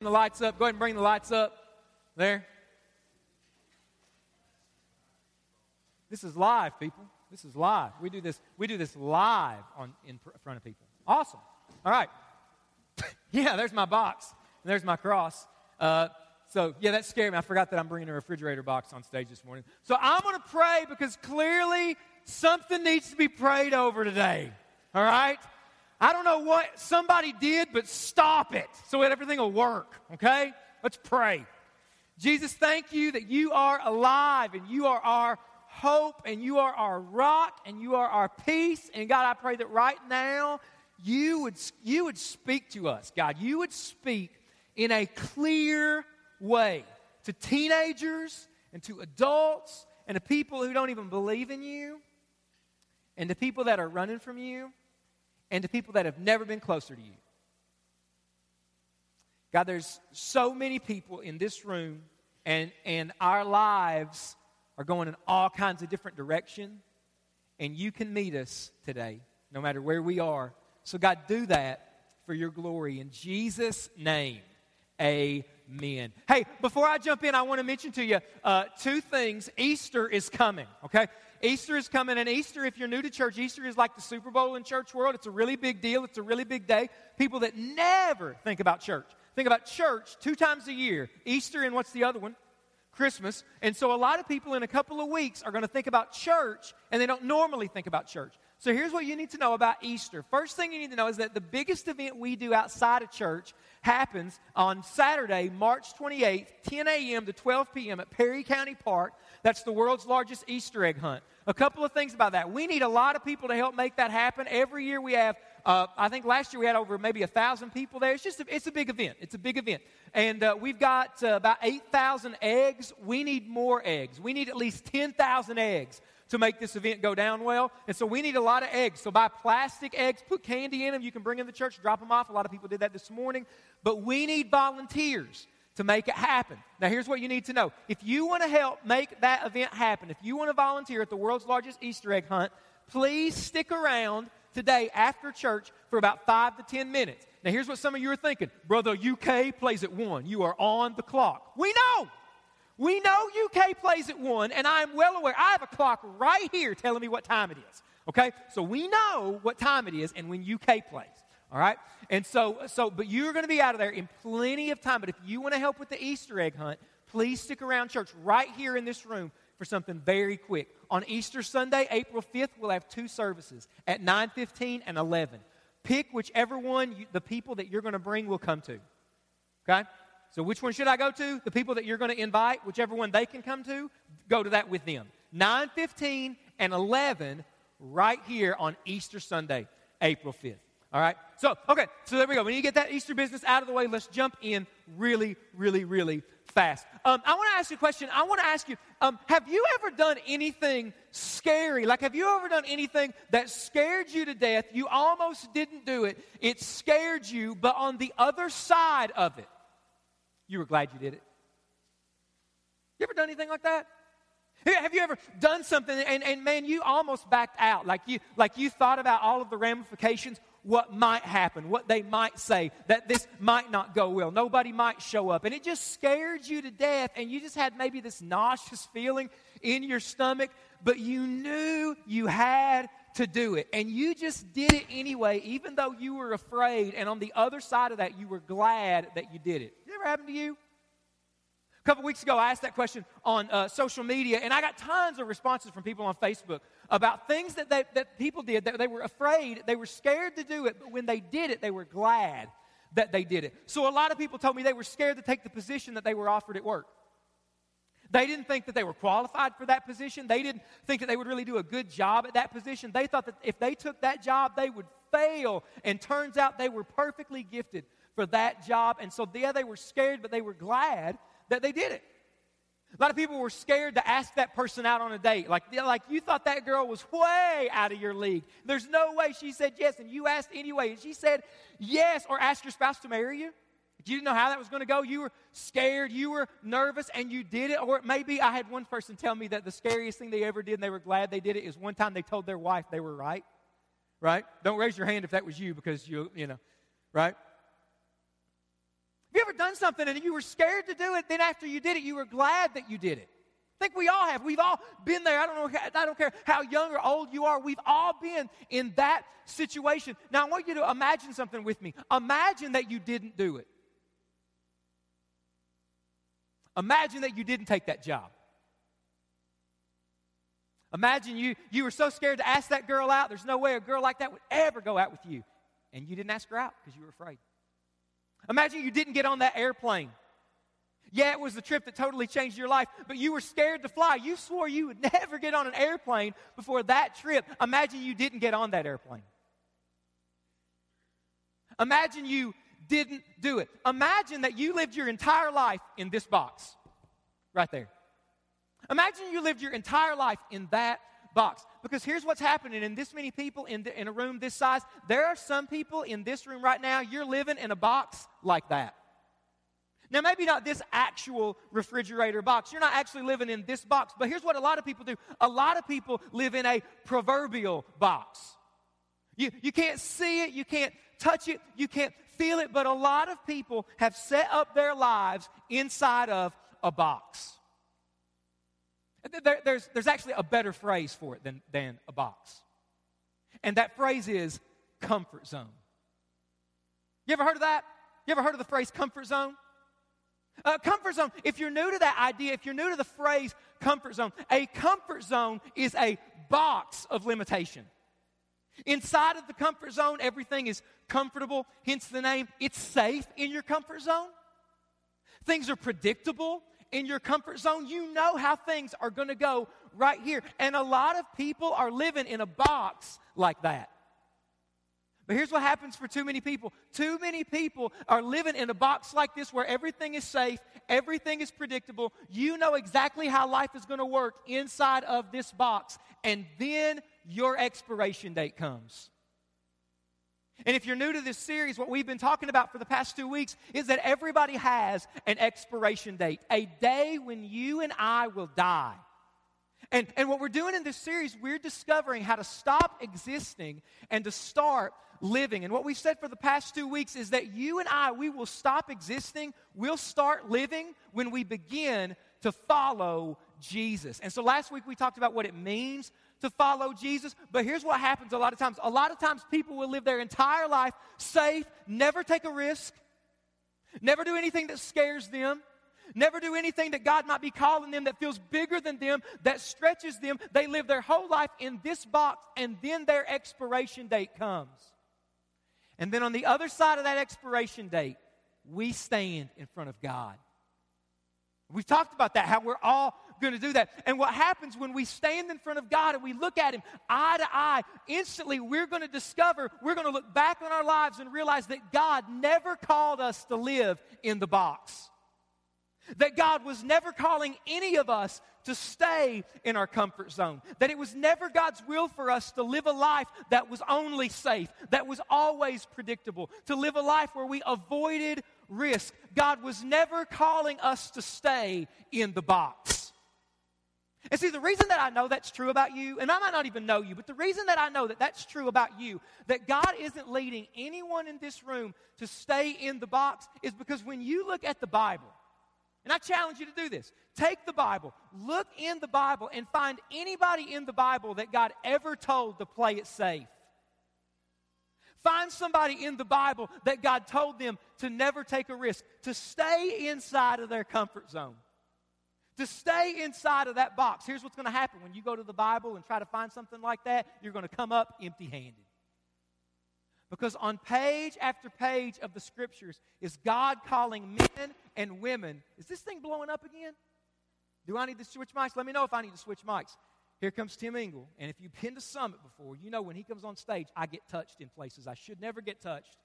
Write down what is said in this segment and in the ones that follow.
the lights up. Go ahead and bring the lights up. There. This is live, people. This is live. We do this. We do this live on in front of people. Awesome. All right. yeah, there's my box. There's my cross. Uh, so yeah, that scared me. I forgot that I'm bringing a refrigerator box on stage this morning. So I'm going to pray because clearly something needs to be prayed over today. All right. I don't know what somebody did, but stop it so that everything will work, okay? Let's pray. Jesus, thank you that you are alive and you are our hope and you are our rock and you are our peace. And God, I pray that right now you would, you would speak to us, God. You would speak in a clear way to teenagers and to adults and to people who don't even believe in you and to people that are running from you and to people that have never been closer to you. God, there's so many people in this room, and, and our lives are going in all kinds of different directions, and you can meet us today, no matter where we are. So, God, do that for your glory. In Jesus' name, amen. Hey, before I jump in, I want to mention to you uh, two things. Easter is coming, okay? Easter is coming, and Easter, if you're new to church, Easter is like the Super Bowl in church world. It's a really big deal, it's a really big day. People that never think about church think about church two times a year Easter, and what's the other one? Christmas. And so a lot of people in a couple of weeks are going to think about church, and they don't normally think about church. So here's what you need to know about Easter. First thing you need to know is that the biggest event we do outside of church happens on Saturday, March 28th, 10 a.m. to 12 p.m. at Perry County Park. That's the world's largest Easter egg hunt. A couple of things about that. We need a lot of people to help make that happen. Every year we have, uh, I think last year we had over maybe a thousand people there. It's just, a, it's a big event. It's a big event. And uh, we've got uh, about 8,000 eggs. We need more eggs. We need at least 10,000 eggs to make this event go down well. And so we need a lot of eggs. So buy plastic eggs, put candy in them. You can bring them to church, drop them off. A lot of people did that this morning. But we need volunteers to make it happen. Now, here's what you need to know. If you want to help make that event happen, if you want to volunteer at the world's largest Easter egg hunt, please stick around today after church for about five to ten minutes. Now, here's what some of you are thinking Brother, UK plays at one. You are on the clock. We know. We know UK plays at one, and I am well aware. I have a clock right here telling me what time it is. Okay? So we know what time it is and when UK plays. All right? And so, so but you're going to be out of there in plenty of time. But if you want to help with the Easter egg hunt, please stick around church right here in this room for something very quick. On Easter Sunday, April 5th, we'll have two services at 9:15 and 11. Pick whichever one you, the people that you're going to bring will come to. Okay? So which one should I go to? The people that you're going to invite, whichever one they can come to, go to that with them. 9:15 and 11 right here on Easter Sunday, April 5th. All right? So, okay, so there we go. When you get that Easter business out of the way, let's jump in really, really, really fast. Um, I want to ask you a question. I want to ask you um, Have you ever done anything scary? Like, have you ever done anything that scared you to death? You almost didn't do it, it scared you, but on the other side of it, you were glad you did it? You ever done anything like that? Have you ever done something and, and man, you almost backed out? Like you, like you thought about all of the ramifications what might happen, what they might say, that this might not go well, nobody might show up. And it just scared you to death, and you just had maybe this nauseous feeling in your stomach, but you knew you had to do it. And you just did it anyway, even though you were afraid. And on the other side of that, you were glad that you did it. Did it ever happen to you? Couple weeks ago, I asked that question on uh, social media, and I got tons of responses from people on Facebook about things that, they, that people did that they were afraid, they were scared to do it, but when they did it, they were glad that they did it. So a lot of people told me they were scared to take the position that they were offered at work. They didn't think that they were qualified for that position. They didn't think that they would really do a good job at that position. They thought that if they took that job, they would fail. And turns out they were perfectly gifted for that job. And so, yeah, they were scared, but they were glad that they did it. A lot of people were scared to ask that person out on a date. Like, like you thought that girl was way out of your league. There's no way she said yes, and you asked anyway, and she said yes, or asked your spouse to marry you. You didn't know how that was going to go. You were scared, you were nervous, and you did it. Or maybe I had one person tell me that the scariest thing they ever did, and they were glad they did it, is one time they told their wife they were right. Right? Don't raise your hand if that was you because you, you know, right? Done something and you were scared to do it. Then after you did it, you were glad that you did it. I think we all have. We've all been there. I don't know. I don't care how young or old you are. We've all been in that situation. Now, I want you to imagine something with me. Imagine that you didn't do it. Imagine that you didn't take that job. Imagine you, you were so scared to ask that girl out. There's no way a girl like that would ever go out with you. And you didn't ask her out because you were afraid. Imagine you didn't get on that airplane. Yeah, it was the trip that totally changed your life, but you were scared to fly. You swore you would never get on an airplane before that trip. Imagine you didn't get on that airplane. Imagine you didn't do it. Imagine that you lived your entire life in this box right there. Imagine you lived your entire life in that box. Because here's what's happening in this many people in, the, in a room this size. There are some people in this room right now, you're living in a box like that. Now, maybe not this actual refrigerator box. You're not actually living in this box, but here's what a lot of people do a lot of people live in a proverbial box. You, you can't see it, you can't touch it, you can't feel it, but a lot of people have set up their lives inside of a box. There, there's, there's actually a better phrase for it than, than a box. And that phrase is comfort zone. You ever heard of that? You ever heard of the phrase comfort zone? Uh, comfort zone, if you're new to that idea, if you're new to the phrase comfort zone, a comfort zone is a box of limitation. Inside of the comfort zone, everything is comfortable, hence the name. It's safe in your comfort zone. Things are predictable in your comfort zone, you know how things are going to go right here. And a lot of people are living in a box like that. But here's what happens for too many people. Too many people are living in a box like this where everything is safe, everything is predictable. You know exactly how life is going to work inside of this box. And then your expiration date comes. And if you're new to this series, what we've been talking about for the past two weeks is that everybody has an expiration date, a day when you and I will die. And, and what we're doing in this series, we're discovering how to stop existing and to start living. And what we've said for the past two weeks is that you and I, we will stop existing, we'll start living when we begin to follow Jesus. And so last week we talked about what it means to follow Jesus. But here's what happens a lot of times a lot of times people will live their entire life safe, never take a risk, never do anything that scares them. Never do anything that God might be calling them that feels bigger than them, that stretches them. They live their whole life in this box, and then their expiration date comes. And then on the other side of that expiration date, we stand in front of God. We've talked about that, how we're all going to do that. And what happens when we stand in front of God and we look at Him eye to eye, instantly we're going to discover, we're going to look back on our lives and realize that God never called us to live in the box. That God was never calling any of us to stay in our comfort zone. That it was never God's will for us to live a life that was only safe, that was always predictable, to live a life where we avoided risk. God was never calling us to stay in the box. And see, the reason that I know that's true about you, and I might not even know you, but the reason that I know that that's true about you, that God isn't leading anyone in this room to stay in the box, is because when you look at the Bible, and I challenge you to do this. Take the Bible, look in the Bible, and find anybody in the Bible that God ever told to play it safe. Find somebody in the Bible that God told them to never take a risk, to stay inside of their comfort zone to stay inside of that box. Here's what's going to happen when you go to the Bible and try to find something like that, you're going to come up empty handed. Because on page after page of the scriptures is God calling men and women. Is this thing blowing up again? Do I need to switch mics? Let me know if I need to switch mics. Here comes Tim Engel. And if you've been to Summit before, you know when he comes on stage, I get touched in places I should never get touched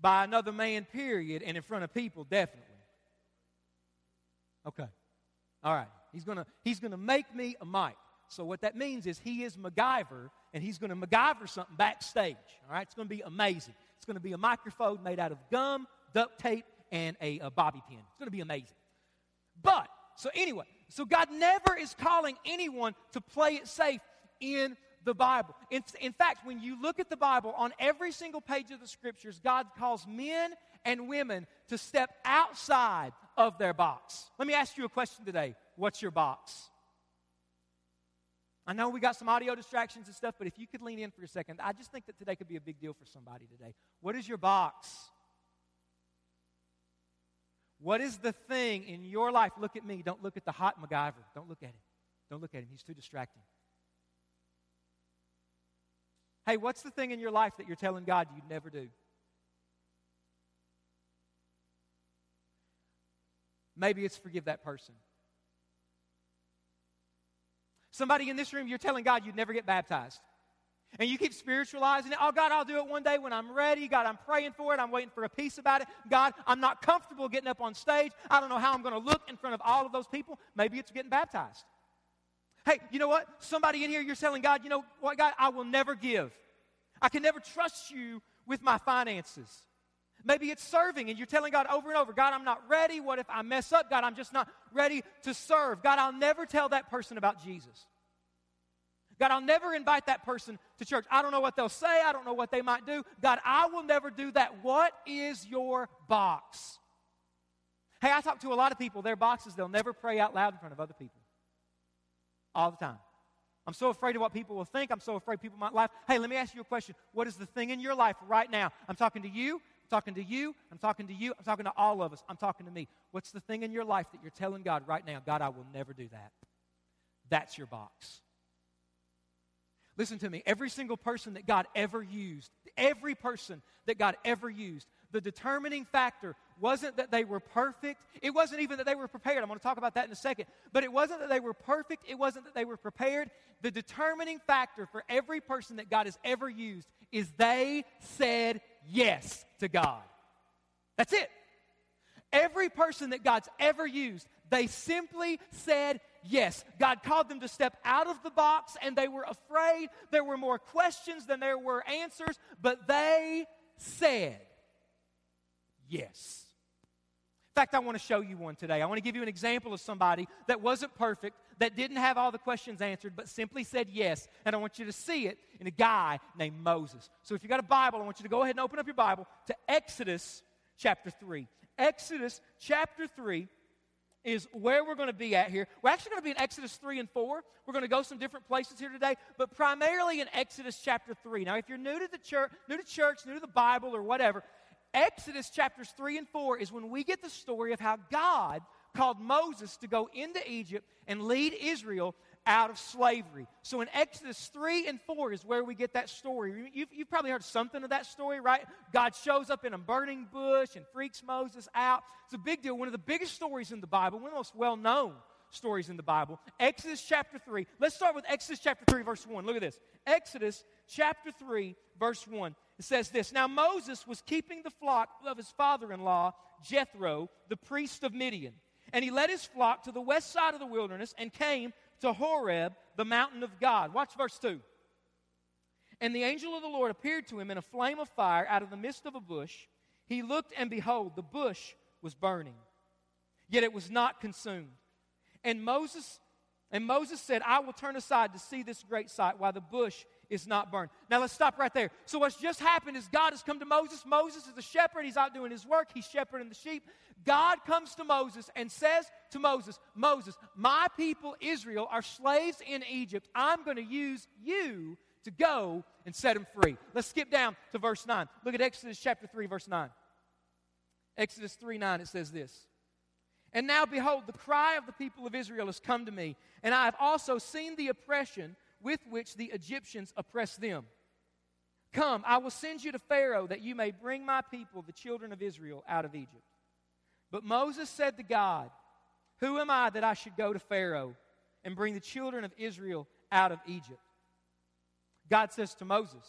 by another man, period, and in front of people, definitely. Okay. All right. He's going to he's going to make me a mic. So what that means is he is MacGyver and he's going to MacGyver something backstage. All right. It's going to be amazing. It's going to be a microphone made out of gum, duct tape, and a, a bobby pin. It's going to be amazing. But so anyway, so God never is calling anyone to play it safe in the Bible. In, in, fact, when you look at the Bible, on every single page of the scriptures, God calls men and women to step outside of their box. Let me ask you a question today. What's your box? I know we got some audio distractions and stuff, but if you could lean in for a second, I just think that today could be a big deal for somebody today. What is your box? What is the thing in your life? Look at me. Don't look at the hot MacGyver. Don't look at him. Don't look at him. He's too distracting. Hey, what's the thing in your life that you're telling God you'd never do? Maybe it's forgive that person. Somebody in this room, you're telling God you'd never get baptized. And you keep spiritualizing it. Oh, God, I'll do it one day when I'm ready. God, I'm praying for it. I'm waiting for a peace about it. God, I'm not comfortable getting up on stage. I don't know how I'm going to look in front of all of those people. Maybe it's getting baptized. Hey, you know what? Somebody in here, you're telling God, you know what, God, I will never give. I can never trust you with my finances. Maybe it's serving and you're telling God over and over, God, I'm not ready. What if I mess up? God, I'm just not ready to serve. God, I'll never tell that person about Jesus. God, I'll never invite that person to church. I don't know what they'll say. I don't know what they might do. God, I will never do that. What is your box? Hey, I talk to a lot of people, their boxes, they'll never pray out loud in front of other people. All the time. I'm so afraid of what people will think. I'm so afraid people might laugh. Hey, let me ask you a question. What is the thing in your life right now? I'm talking to you talking to you. I'm talking to you. I'm talking to all of us. I'm talking to me. What's the thing in your life that you're telling God right now? God, I will never do that. That's your box. Listen to me. Every single person that God ever used, every person that God ever used, the determining factor wasn't that they were perfect. It wasn't even that they were prepared. I'm going to talk about that in a second. But it wasn't that they were perfect. It wasn't that they were prepared. The determining factor for every person that God has ever used is they said yes to God. That's it. Every person that God's ever used, they simply said yes. God called them to step out of the box and they were afraid. There were more questions than there were answers, but they said yes. In fact, I want to show you one today. I want to give you an example of somebody that wasn't perfect, that didn't have all the questions answered, but simply said yes. And I want you to see it in a guy named Moses. So if you got a Bible, I want you to go ahead and open up your Bible to Exodus chapter 3. Exodus chapter 3 is where we're going to be at here. We're actually going to be in Exodus 3 and 4. We're going to go some different places here today, but primarily in Exodus chapter 3. Now, if you're new to the church, new to church, new to the Bible or whatever, Exodus chapters 3 and 4 is when we get the story of how God called Moses to go into Egypt and lead Israel out of slavery. So in Exodus 3 and 4 is where we get that story. You've, you've, probably heard something of that story, right? God shows up in a burning bush and freaks Moses out. It's a big deal. One of the biggest stories in the Bible, one of the most well known stories in the Bible. Exodus chapter 3. Let's start with Exodus chapter 3, verse 1. Look at this. Exodus chapter 3, verse 1. It says this Now Moses was keeping the flock of his father in law, Jethro, the priest of Midian. And he led his flock to the west side of the wilderness and came to Horeb, the mountain of God. Watch verse 2. And the angel of the Lord appeared to him in a flame of fire out of the midst of a bush. He looked, and behold, the bush was burning, yet it was not consumed. And Moses and Moses said, I will turn aside to see this great sight while the bush is not burned. Now let's stop right there. So, what's just happened is God has come to Moses. Moses is a shepherd. He's out doing his work. He's shepherding the sheep. God comes to Moses and says to Moses, Moses, my people Israel are slaves in Egypt. I'm going to use you to go and set them free. Let's skip down to verse 9. Look at Exodus chapter 3, verse 9. Exodus 3 9, it says this. And now, behold, the cry of the people of Israel has come to me, and I have also seen the oppression with which the Egyptians oppress them. Come, I will send you to Pharaoh that you may bring my people, the children of Israel, out of Egypt. But Moses said to God, Who am I that I should go to Pharaoh and bring the children of Israel out of Egypt? God says to Moses,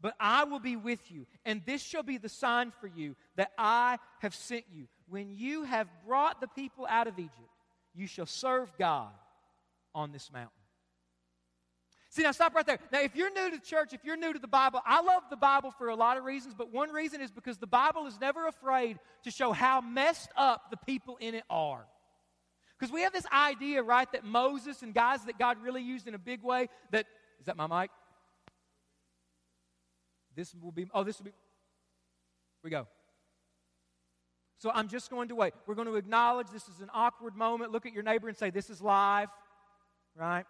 But I will be with you, and this shall be the sign for you that I have sent you. When you have brought the people out of Egypt, you shall serve God on this mountain. See, now stop right there. Now, if you're new to the church, if you're new to the Bible, I love the Bible for a lot of reasons, but one reason is because the Bible is never afraid to show how messed up the people in it are. Because we have this idea, right, that Moses and guys that God really used in a big way, that, is that my mic? This will be, oh, this will be, we go. So I'm just going to wait. We're going to acknowledge this is an awkward moment. Look at your neighbor and say, This is live, right?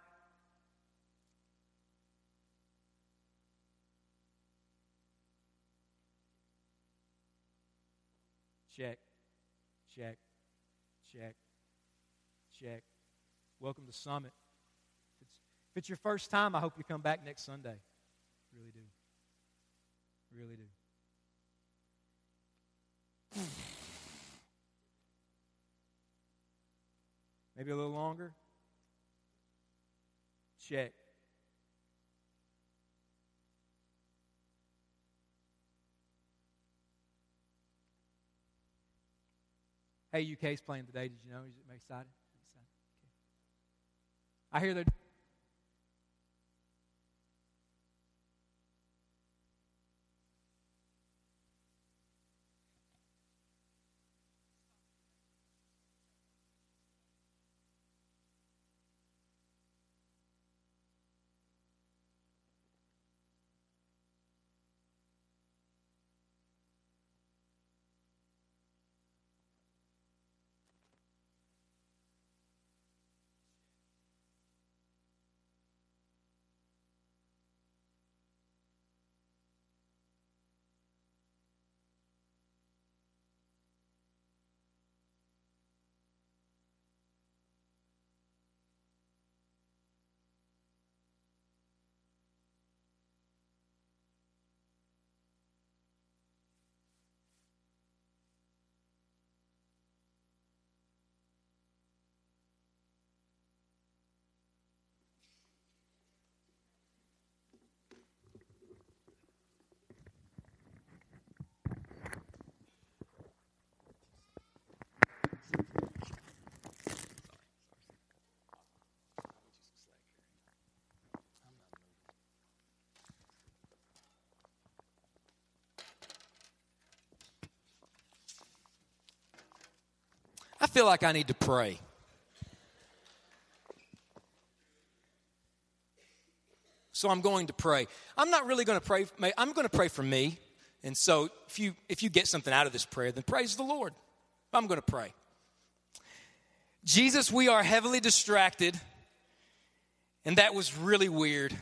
Check, check, check. Welcome to Summit. If it's, if it's your first time, I hope you come back next Sunday. Really do. Really do. Maybe a little longer. Check. Hey, UK's playing today. Did you know? Is it excited? excited? Okay. I hear they're. Feel like I need to pray. So I'm going to pray. I'm not really going to pray. I'm going to pray for me. And so if you if you get something out of this prayer, then praise the Lord. I'm going to pray. Jesus, we are heavily distracted. And that was really weird.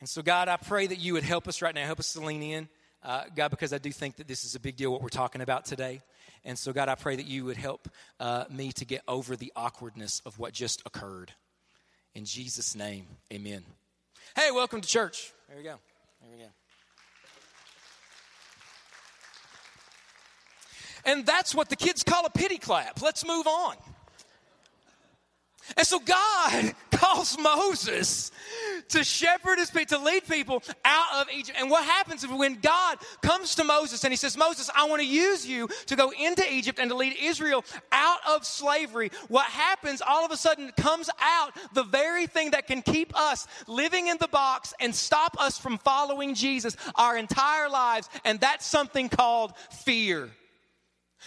And so, God, I pray that you would help us right now, help us to lean in, uh, God, because I do think that this is a big deal what we're talking about today. And so, God, I pray that you would help uh, me to get over the awkwardness of what just occurred. In Jesus' name, amen. Hey, welcome to church. There we go. There we go. And that's what the kids call a pity clap. Let's move on. And so God calls Moses to shepherd his people, to lead people out of Egypt. And what happens when God comes to Moses and he says, Moses, I want to use you to go into Egypt and to lead Israel out of slavery, what happens all of a sudden comes out the very thing that can keep us living in the box and stop us from following Jesus our entire lives. And that's something called fear.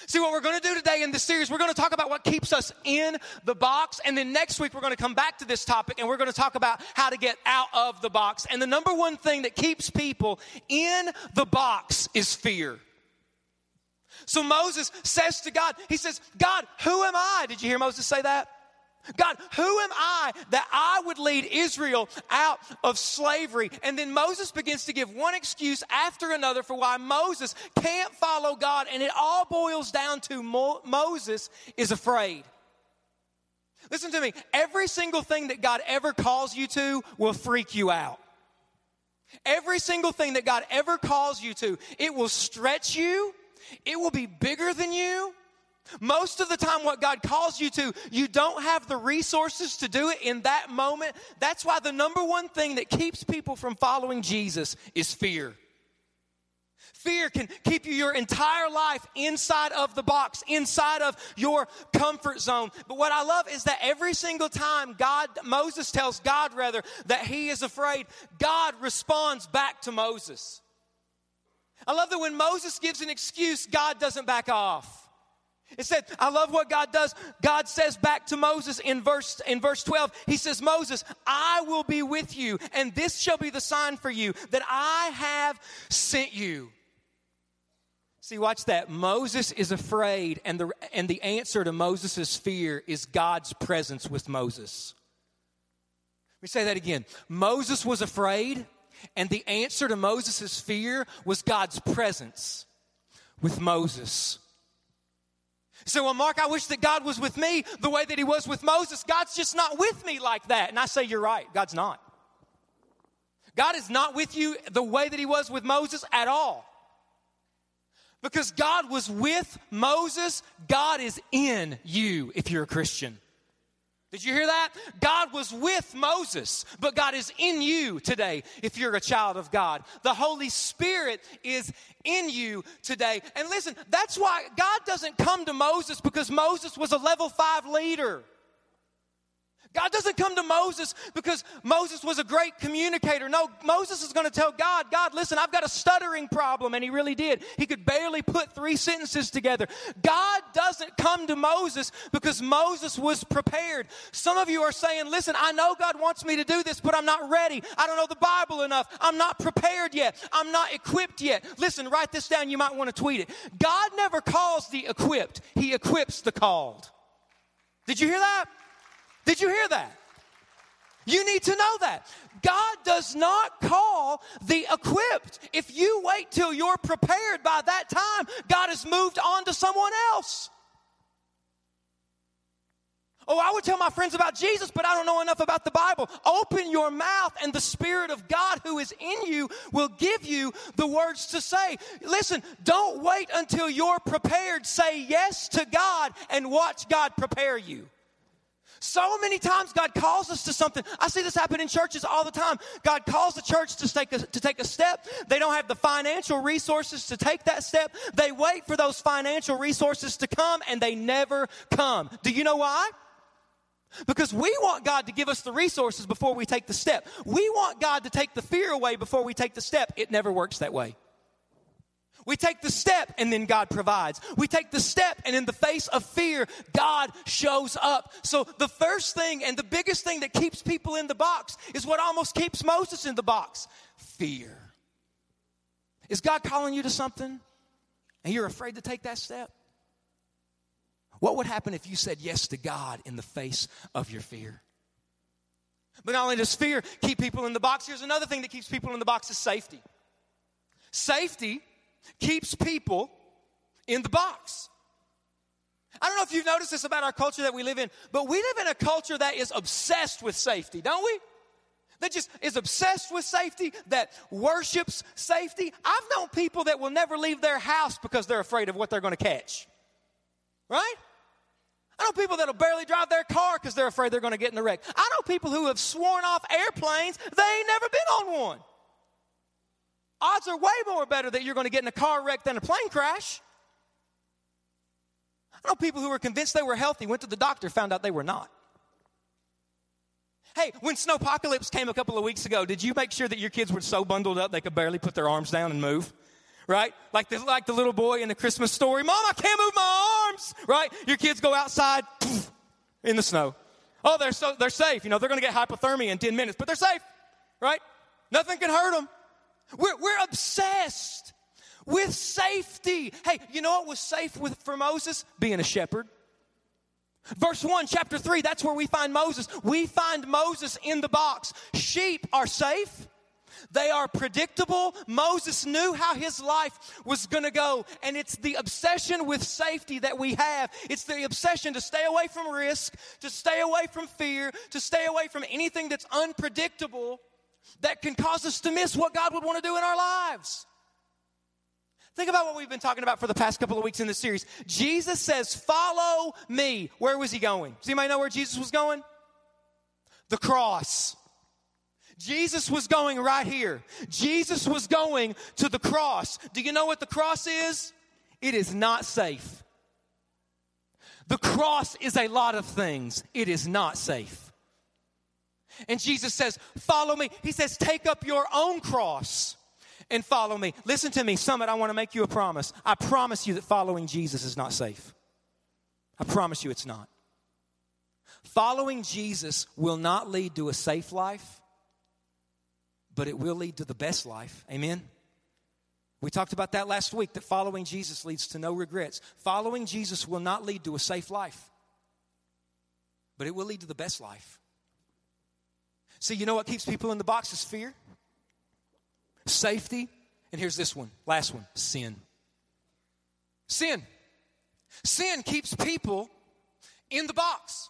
See, what we're going to do today in this series, we're going to talk about what keeps us in the box. And then next week, we're going to come back to this topic and we're going to talk about how to get out of the box. And the number one thing that keeps people in the box is fear. So Moses says to God, He says, God, who am I? Did you hear Moses say that? God, who am I that I would lead Israel out of slavery? And then Moses begins to give one excuse after another for why Moses can't follow God. And it all boils down to Mo- Moses is afraid. Listen to me. Every single thing that God ever calls you to will freak you out. Every single thing that God ever calls you to, it will stretch you. It will be bigger than you. Most of the time, what God calls you to, you don't have the resources to do it in that moment. That's why the number one thing that keeps people from following Jesus is fear. Fear can keep you your entire life inside of the box, inside of your comfort zone. But what I love is that every single time God, Moses tells God rather that he is afraid, God responds back to Moses. I love that when Moses gives an excuse, God doesn't back off. It said, I love what God does. God says back to Moses in verse, in verse 12, He says, Moses, I will be with you, and this shall be the sign for you that I have sent you. See, watch that. Moses is afraid, and the, and the answer to Moses' fear is God's presence with Moses. Let me say that again. Moses was afraid, and the answer to Moses' fear was God's presence with Moses. So, well, Mark, I wish that God was with me the way that he was with Moses. God's just not with me like that. And I say, You're right. God's not. God is not with you the way that he was with Moses at all. Because God was with Moses, God is in you if you're a Christian. Did you hear that? God was with Moses, but God is in you today if you're a child of God. The Holy Spirit is in you today. And listen, that's why God doesn't come to Moses because Moses was a level five leader. God doesn't come to Moses because Moses was a great communicator. No, Moses is going to tell God, God, listen, I've got a stuttering problem. And he really did. He could barely put three sentences together. God doesn't come to Moses because Moses was prepared. Some of you are saying, listen, I know God wants me to do this, but I'm not ready. I don't know the Bible enough. I'm not prepared yet. I'm not equipped yet. Listen, write this down. You might want to tweet it. God never calls the equipped, He equips the called. Did you hear that? Did you hear that? You need to know that. God does not call the equipped. If you wait till you're prepared by that time, God has moved on to someone else. Oh, I would tell my friends about Jesus, but I don't know enough about the Bible. Open your mouth, and the Spirit of God who is in you will give you the words to say. Listen, don't wait until you're prepared. Say yes to God and watch God prepare you. So many times God calls us to something. I see this happen in churches all the time. God calls the church to take a, to take a step. They don't have the financial resources to take that step. They wait for those financial resources to come and they never come. Do you know why? Because we want God to give us the resources before we take the step. We want God to take the fear away before we take the step. It never works that way. We take the step and then God provides. We take the step and in the face of fear, God shows up. So the first thing and the biggest thing that keeps people in the box is what almost keeps Moses in the box fear. Is God calling you to something and you're afraid to take that step? What would happen if you said yes to God in the face of your fear? But not only does fear keep people in the box, here's another thing that keeps people in the box is safety. Safety keeps people in the box. I don't know if you've noticed this about our culture that we live in, but we live in a culture that is obsessed with safety, don't we? That just is obsessed with safety, that worships safety. I've known people that will never leave their house because they're afraid of what they're going to catch. Right? I know people that'll barely drive their car because they're afraid they're going to get in a wreck. I know people who have sworn off airplanes, they ain't never been on one odds are way more better that you're going to get in a car wreck than a plane crash. I know people who were convinced they were healthy, went to the doctor, found out they were not. Hey, when snowpocalypse came a couple of weeks ago, did you make sure that your kids were so bundled up they could barely put their arms down and move? Right? Like the, like the little boy in the Christmas story, Mom, I can't move my arms. Right? Your kids go outside poof, in the snow. Oh, they're so they're safe. You know, they're going to get hypothermia in 10 minutes, but they're safe. Right? Nothing can hurt them. We're, we're obsessed with safety. Hey, you know what was safe with, for Moses? Being a shepherd. Verse 1, chapter 3, that's where we find Moses. We find Moses in the box. Sheep are safe. They are predictable. Moses knew how his life was going to go. And it's the obsession with safety that we have. It's the obsession to stay away from risk, to stay away from fear, to stay away from anything that's unpredictable that can cause us to miss what God would want to do in our lives. Think about what we've been talking about for the past couple of weeks in this series. Jesus says, Follow me. Where was he going? Does anybody know where Jesus was going? The cross. Jesus was going right here. Jesus was going to the cross. Do you know what the cross is? It is not safe. The cross is a lot of things, it is not safe. And Jesus says, Follow me. He says, Take up your own cross and follow me. Listen to me, Summit, I want to make you a promise. I promise you that following Jesus is not safe. I promise you it's not. Following Jesus will not lead to a safe life, but it will lead to the best life. Amen? We talked about that last week that following Jesus leads to no regrets. Following Jesus will not lead to a safe life, but it will lead to the best life. See, you know what keeps people in the box is fear, safety, and here's this one, last one sin. Sin. Sin keeps people in the box.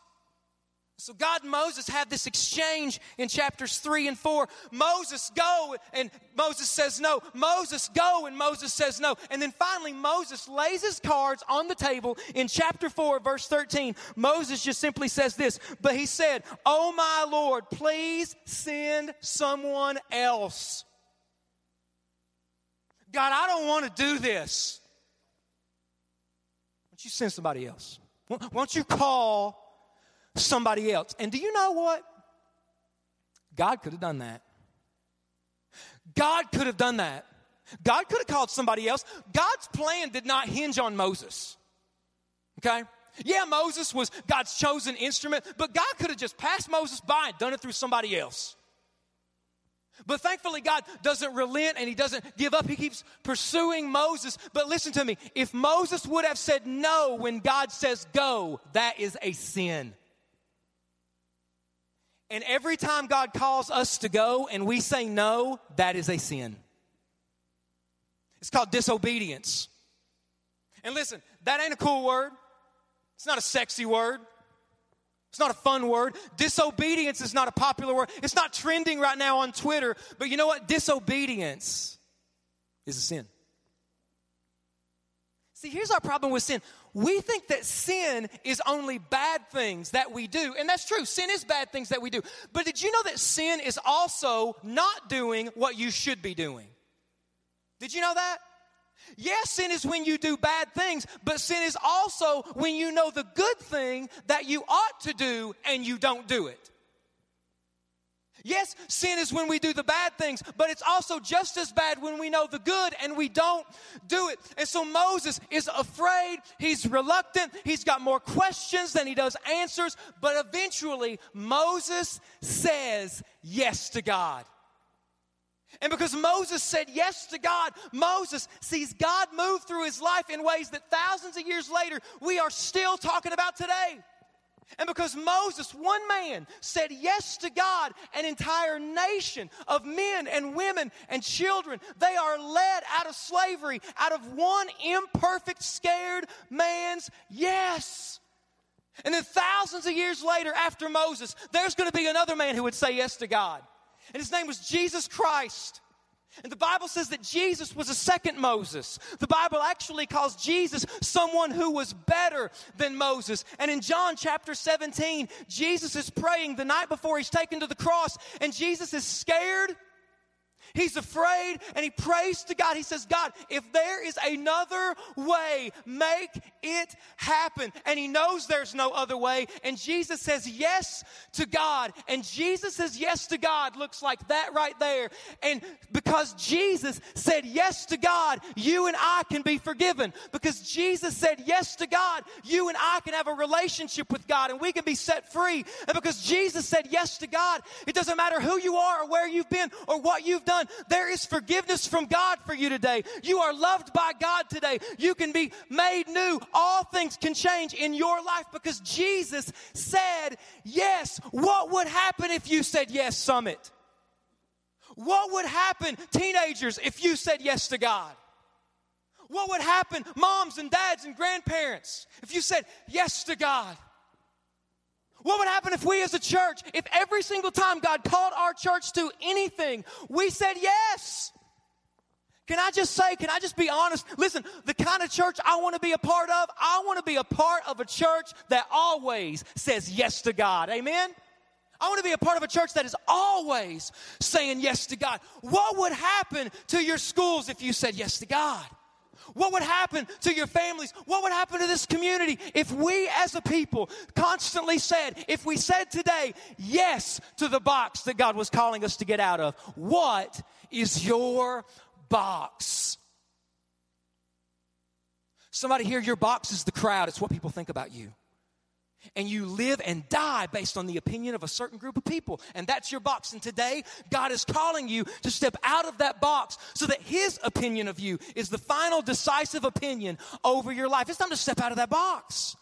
So God and Moses had this exchange in chapters 3 and 4. Moses go and Moses says no. Moses go and Moses says no. And then finally Moses lays his cards on the table in chapter 4 verse 13. Moses just simply says this, but he said, "Oh my Lord, please send someone else." God, I don't want to do this. Why don't you send somebody else? Why don't you call somebody else. And do you know what? God could have done that. God could have done that. God could have called somebody else. God's plan did not hinge on Moses. Okay? Yeah, Moses was God's chosen instrument, but God could have just passed Moses by and done it through somebody else. But thankfully, God doesn't relent and He doesn't give up. He keeps pursuing Moses. But listen to me if Moses would have said no when God says go, that is a sin. And every time God calls us to go and we say no, that is a sin. It's called disobedience. And listen, that ain't a cool word. It's not a sexy word. It's not a fun word. Disobedience is not a popular word. It's not trending right now on Twitter. But you know what? Disobedience is a sin. See, here's our problem with sin. We think that sin is only bad things that we do. And that's true. Sin is bad things that we do. But did you know that sin is also not doing what you should be doing? Did you know that? Yes, sin is when you do bad things, but sin is also when you know the good thing that you ought to do and you don't do it. Yes, sin is when we do the bad things, but it's also just as bad when we know the good and we don't do it. And so Moses is afraid, he's reluctant, he's got more questions than he does answers, but eventually Moses says yes to God. And because Moses said yes to God, Moses sees God move through his life in ways that thousands of years later we are still talking about today. And because Moses, one man, said yes to God, an entire nation of men and women and children, they are led out of slavery out of one imperfect, scared man's yes. And then thousands of years later, after Moses, there's going to be another man who would say yes to God. And his name was Jesus Christ. And the Bible says that Jesus was a second Moses. The Bible actually calls Jesus someone who was better than Moses. And in John chapter 17, Jesus is praying the night before he's taken to the cross, and Jesus is scared He's afraid and he prays to God. He says, God, if there is another way, make it happen. And he knows there's no other way. And Jesus says yes to God. And Jesus says yes to God looks like that right there. And because Jesus said yes to God, you and I can be forgiven. Because Jesus said yes to God, you and I can have a relationship with God and we can be set free. And because Jesus said yes to God, it doesn't matter who you are or where you've been or what you've done. There is forgiveness from God for you today. You are loved by God today. You can be made new. All things can change in your life because Jesus said yes. What would happen if you said yes, Summit? What would happen, teenagers, if you said yes to God? What would happen, moms and dads and grandparents, if you said yes to God? What would happen if we as a church, if every single time God called our church to anything, we said yes? Can I just say, can I just be honest? Listen, the kind of church I want to be a part of, I want to be a part of a church that always says yes to God. Amen? I want to be a part of a church that is always saying yes to God. What would happen to your schools if you said yes to God? What would happen to your families? What would happen to this community if we as a people constantly said, if we said today, yes to the box that God was calling us to get out of? What is your box? Somebody here, your box is the crowd. It's what people think about you. And you live and die based on the opinion of a certain group of people. And that's your box. And today, God is calling you to step out of that box so that His opinion of you is the final decisive opinion over your life. It's time to step out of that box.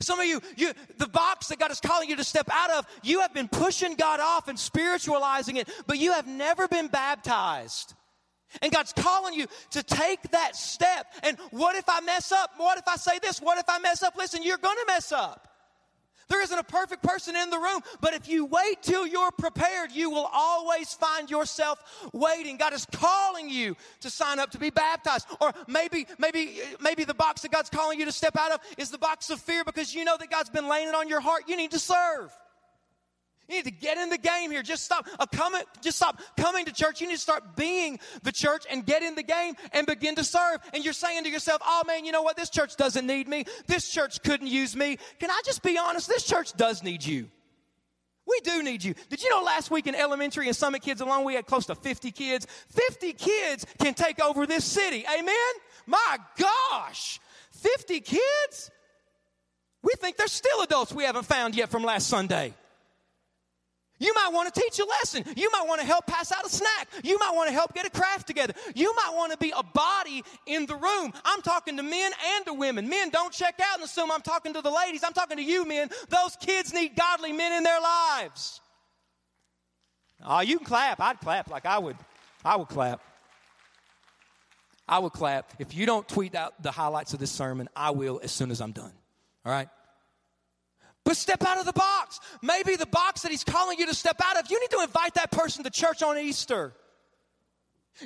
Some of you, you, the box that God is calling you to step out of, you have been pushing God off and spiritualizing it, but you have never been baptized. And God's calling you to take that step. And what if I mess up? What if I say this? What if I mess up? Listen, you're going to mess up. There isn't a perfect person in the room, but if you wait till you're prepared, you will always find yourself waiting. God is calling you to sign up to be baptized. Or maybe, maybe, maybe the box that God's calling you to step out of is the box of fear because you know that God's been laying it on your heart. You need to serve. You need to get in the game here. Just stop uh, coming, just stop coming to church. You need to start being the church and get in the game and begin to serve. And you're saying to yourself, oh man, you know what? This church doesn't need me. This church couldn't use me. Can I just be honest? This church does need you. We do need you. Did you know last week in elementary and Summit Kids alone, we had close to 50 kids? 50 kids can take over this city. Amen? My gosh. 50 kids? We think there's still adults we haven't found yet from last Sunday. You might want to teach a lesson. You might want to help pass out a snack. You might want to help get a craft together. You might want to be a body in the room. I'm talking to men and to women. Men, don't check out and assume I'm talking to the ladies. I'm talking to you, men. Those kids need godly men in their lives. Oh, you can clap. I'd clap like I would. I would clap. I would clap. If you don't tweet out the highlights of this sermon, I will as soon as I'm done. All right? But step out of the box. Maybe the box that he's calling you to step out of, you need to invite that person to church on Easter.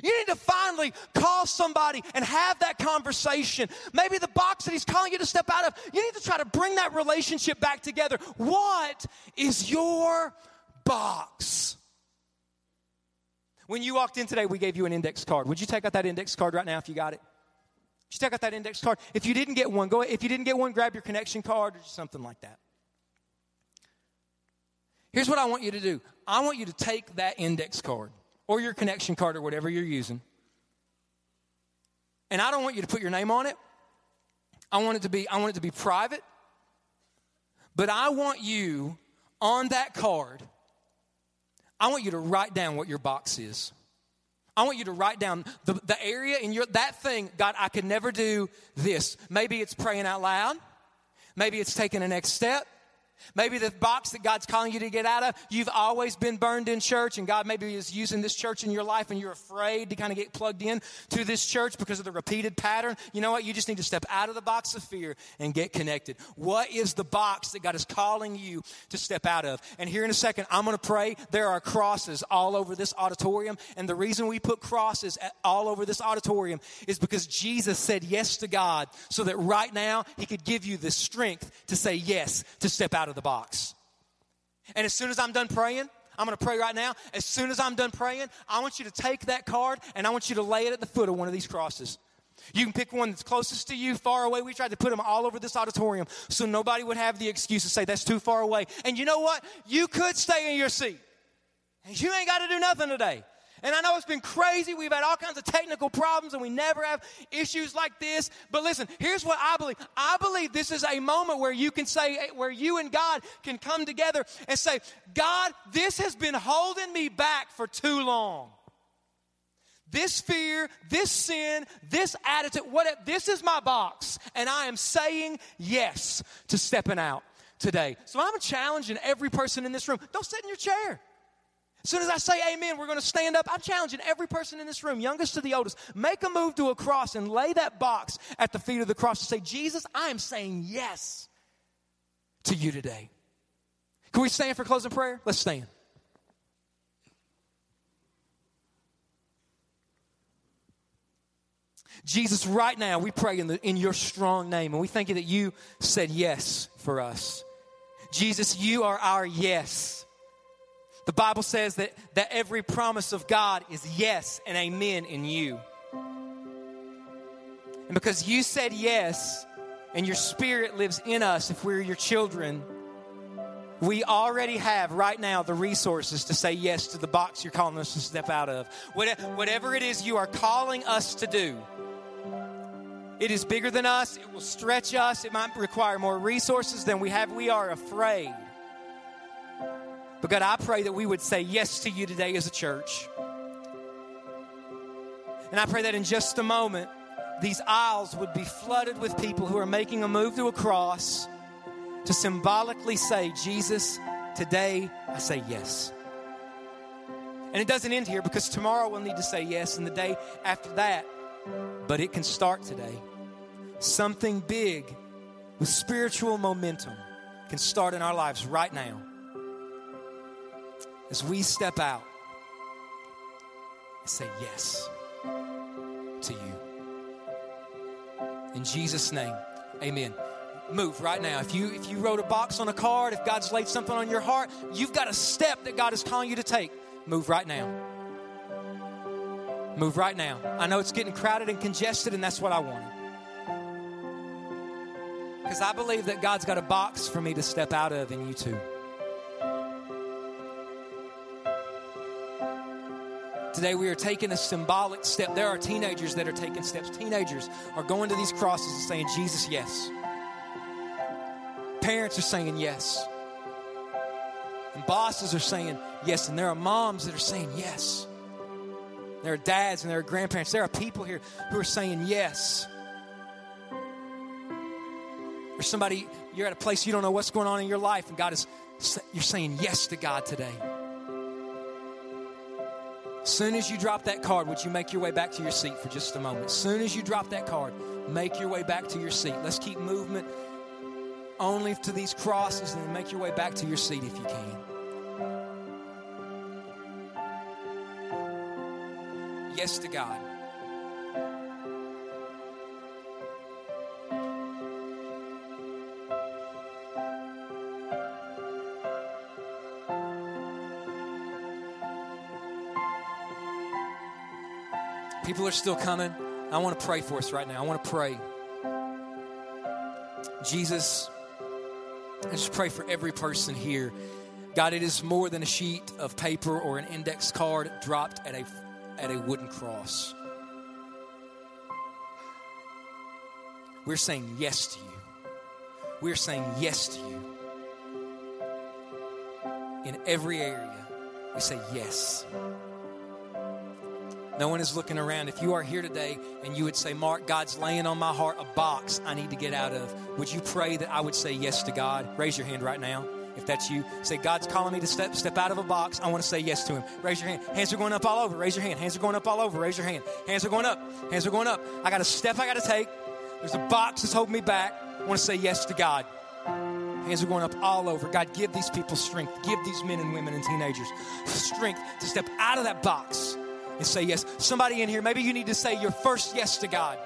You need to finally call somebody and have that conversation. Maybe the box that he's calling you to step out of, you need to try to bring that relationship back together. What is your box? When you walked in today, we gave you an index card. Would you take out that index card right now if you got it? Would you take out that index card? If you didn't get one, go. If you didn't get one, grab your connection card or something like that. Here's what I want you to do I want you to take that index card or your connection card or whatever you're using, and I don't want you to put your name on it. I want it to be, I want it to be private. But I want you on that card, I want you to write down what your box is. I want you to write down the, the area in your that thing, God, I could never do this. Maybe it's praying out loud. Maybe it's taking a next step. Maybe the box that God's calling you to get out of, you've always been burned in church, and God maybe is using this church in your life, and you're afraid to kind of get plugged in to this church because of the repeated pattern. You know what? You just need to step out of the box of fear and get connected. What is the box that God is calling you to step out of? And here in a second, I'm going to pray. There are crosses all over this auditorium, and the reason we put crosses all over this auditorium is because Jesus said yes to God so that right now He could give you the strength to say yes to step out out of the box. And as soon as I'm done praying, I'm going to pray right now. As soon as I'm done praying, I want you to take that card and I want you to lay it at the foot of one of these crosses. You can pick one that's closest to you, far away. We tried to put them all over this auditorium so nobody would have the excuse to say that's too far away. And you know what? You could stay in your seat. And you ain't got to do nothing today. And I know it's been crazy. We've had all kinds of technical problems and we never have issues like this. But listen, here's what I believe. I believe this is a moment where you can say, where you and God can come together and say, God, this has been holding me back for too long. This fear, this sin, this attitude, whatever, this is my box. And I am saying yes to stepping out today. So I'm challenging every person in this room. Don't sit in your chair. As soon as I say amen, we're going to stand up. I'm challenging every person in this room, youngest to the oldest, make a move to a cross and lay that box at the feet of the cross and say, Jesus, I am saying yes to you today. Can we stand for closing prayer? Let's stand. Jesus, right now, we pray in, the, in your strong name, and we thank you that you said yes for us. Jesus, you are our yes. The Bible says that, that every promise of God is yes and amen in you. And because you said yes, and your spirit lives in us if we're your children, we already have right now the resources to say yes to the box you're calling us to step out of. Whatever it is you are calling us to do, It is bigger than us. It will stretch us. It might require more resources than we have. We are afraid. But God, I pray that we would say yes to you today as a church. And I pray that in just a moment, these aisles would be flooded with people who are making a move to a cross to symbolically say, Jesus, today I say yes. And it doesn't end here because tomorrow we'll need to say yes, and the day after that. But it can start today. Something big with spiritual momentum can start in our lives right now. As we step out and say yes to you. In Jesus' name, amen. Move right now. If you if you wrote a box on a card, if God's laid something on your heart, you've got a step that God is calling you to take. Move right now. Move right now. I know it's getting crowded and congested, and that's what I wanted. Because I believe that God's got a box for me to step out of, and you too. Today we are taking a symbolic step. There are teenagers that are taking steps. Teenagers are going to these crosses and saying, Jesus, yes. Parents are saying yes. And bosses are saying yes. And there are moms that are saying yes. There are dads and there are grandparents. There are people here who are saying yes. There's somebody, you're at a place you don't know what's going on in your life, and God is, you're saying yes to God today. Soon as you drop that card, would you make your way back to your seat for just a moment? Soon as you drop that card, make your way back to your seat. Let's keep movement only to these crosses and then make your way back to your seat if you can. Yes to God. People are still coming. I want to pray for us right now. I want to pray. Jesus, I just pray for every person here. God, it is more than a sheet of paper or an index card dropped at a, at a wooden cross. We're saying yes to you. We're saying yes to you. In every area, we say yes. No one is looking around. If you are here today and you would say, Mark, God's laying on my heart a box I need to get out of, would you pray that I would say yes to God? Raise your hand right now. If that's you, say, God's calling me to step, step out of a box. I want to say yes to Him. Raise your hand. Hands are going up all over. Raise your hand. Hands are going up all over. Raise your hand. Hands are going up. Hands are going up. I got a step I got to take. There's a box that's holding me back. I want to say yes to God. Hands are going up all over. God, give these people strength. Give these men and women and teenagers strength to step out of that box and say yes. Somebody in here, maybe you need to say your first yes to God.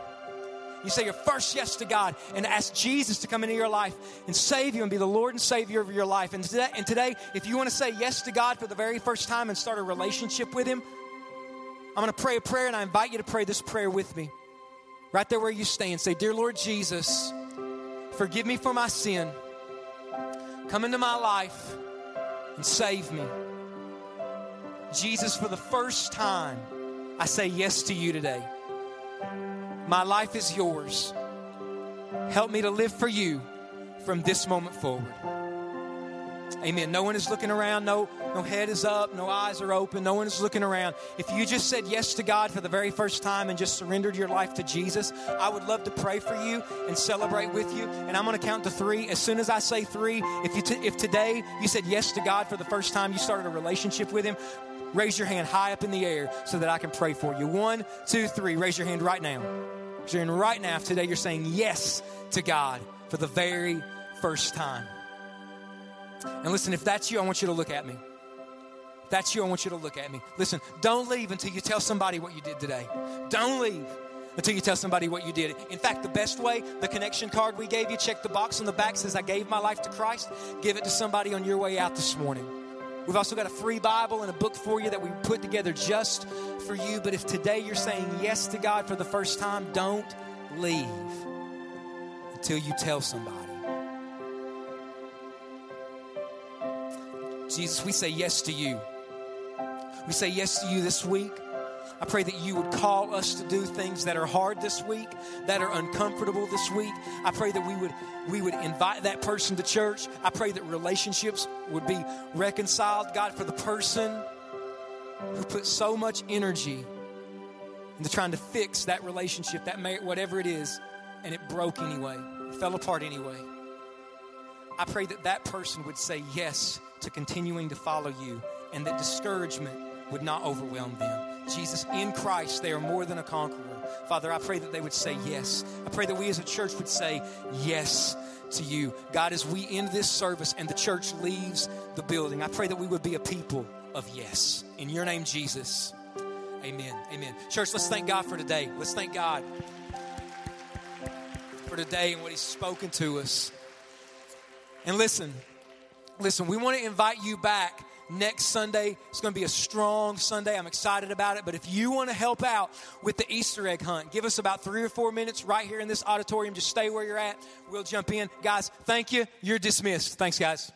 You say your first yes to God and ask Jesus to come into your life and save you and be the Lord and Savior of your life. And today, and today, if you want to say yes to God for the very first time and start a relationship with Him, I'm going to pray a prayer and I invite you to pray this prayer with me. Right there where you stand, say, Dear Lord Jesus, forgive me for my sin. Come into my life and save me. Jesus, for the first time, I say yes to you today. My life is yours. Help me to live for you from this moment forward. Amen. No one is looking around. No, no head is up. No eyes are open. No one is looking around. If you just said yes to God for the very first time and just surrendered your life to Jesus, I would love to pray for you and celebrate with you. And I'm going to count to three. As soon as I say three, if you t- if today you said yes to God for the first time, you started a relationship with Him, raise your hand high up in the air so that I can pray for you. One, two, three. Raise your hand right now. Raise your hand right now. If today you're saying yes to God for the very first time. And listen, if that's you, I want you to look at me. If that's you, I want you to look at me. Listen, don't leave until you tell somebody what you did today. Don't leave until you tell somebody what you did. In fact, the best way, the connection card we gave you, check the box on the back says, I gave my life to Christ. Give it to somebody on your way out this morning. We've also got a free Bible and a book for you that we put together just for you. But if today you're saying yes to God for the first time, don't leave until you tell somebody. Jesus, we say yes to you. We say yes to you this week. I pray that you would call us to do things that are hard this week, that are uncomfortable this week. I pray that we would we would invite that person to church. I pray that relationships would be reconciled, God, for the person who put so much energy into trying to fix that relationship, that marriage, whatever it is, and it broke anyway, it fell apart anyway. I pray that that person would say yes to continuing to follow you and that discouragement would not overwhelm them. Jesus, in Christ, they are more than a conqueror. Father, I pray that they would say yes. I pray that we as a church would say yes to you. God, as we end this service and the church leaves the building, I pray that we would be a people of yes. In your name, Jesus. Amen. Amen. Church, let's thank God for today. Let's thank God for today and what He's spoken to us. And listen, listen, we want to invite you back next Sunday. It's going to be a strong Sunday. I'm excited about it. But if you want to help out with the Easter egg hunt, give us about three or four minutes right here in this auditorium. Just stay where you're at. We'll jump in. Guys, thank you. You're dismissed. Thanks, guys.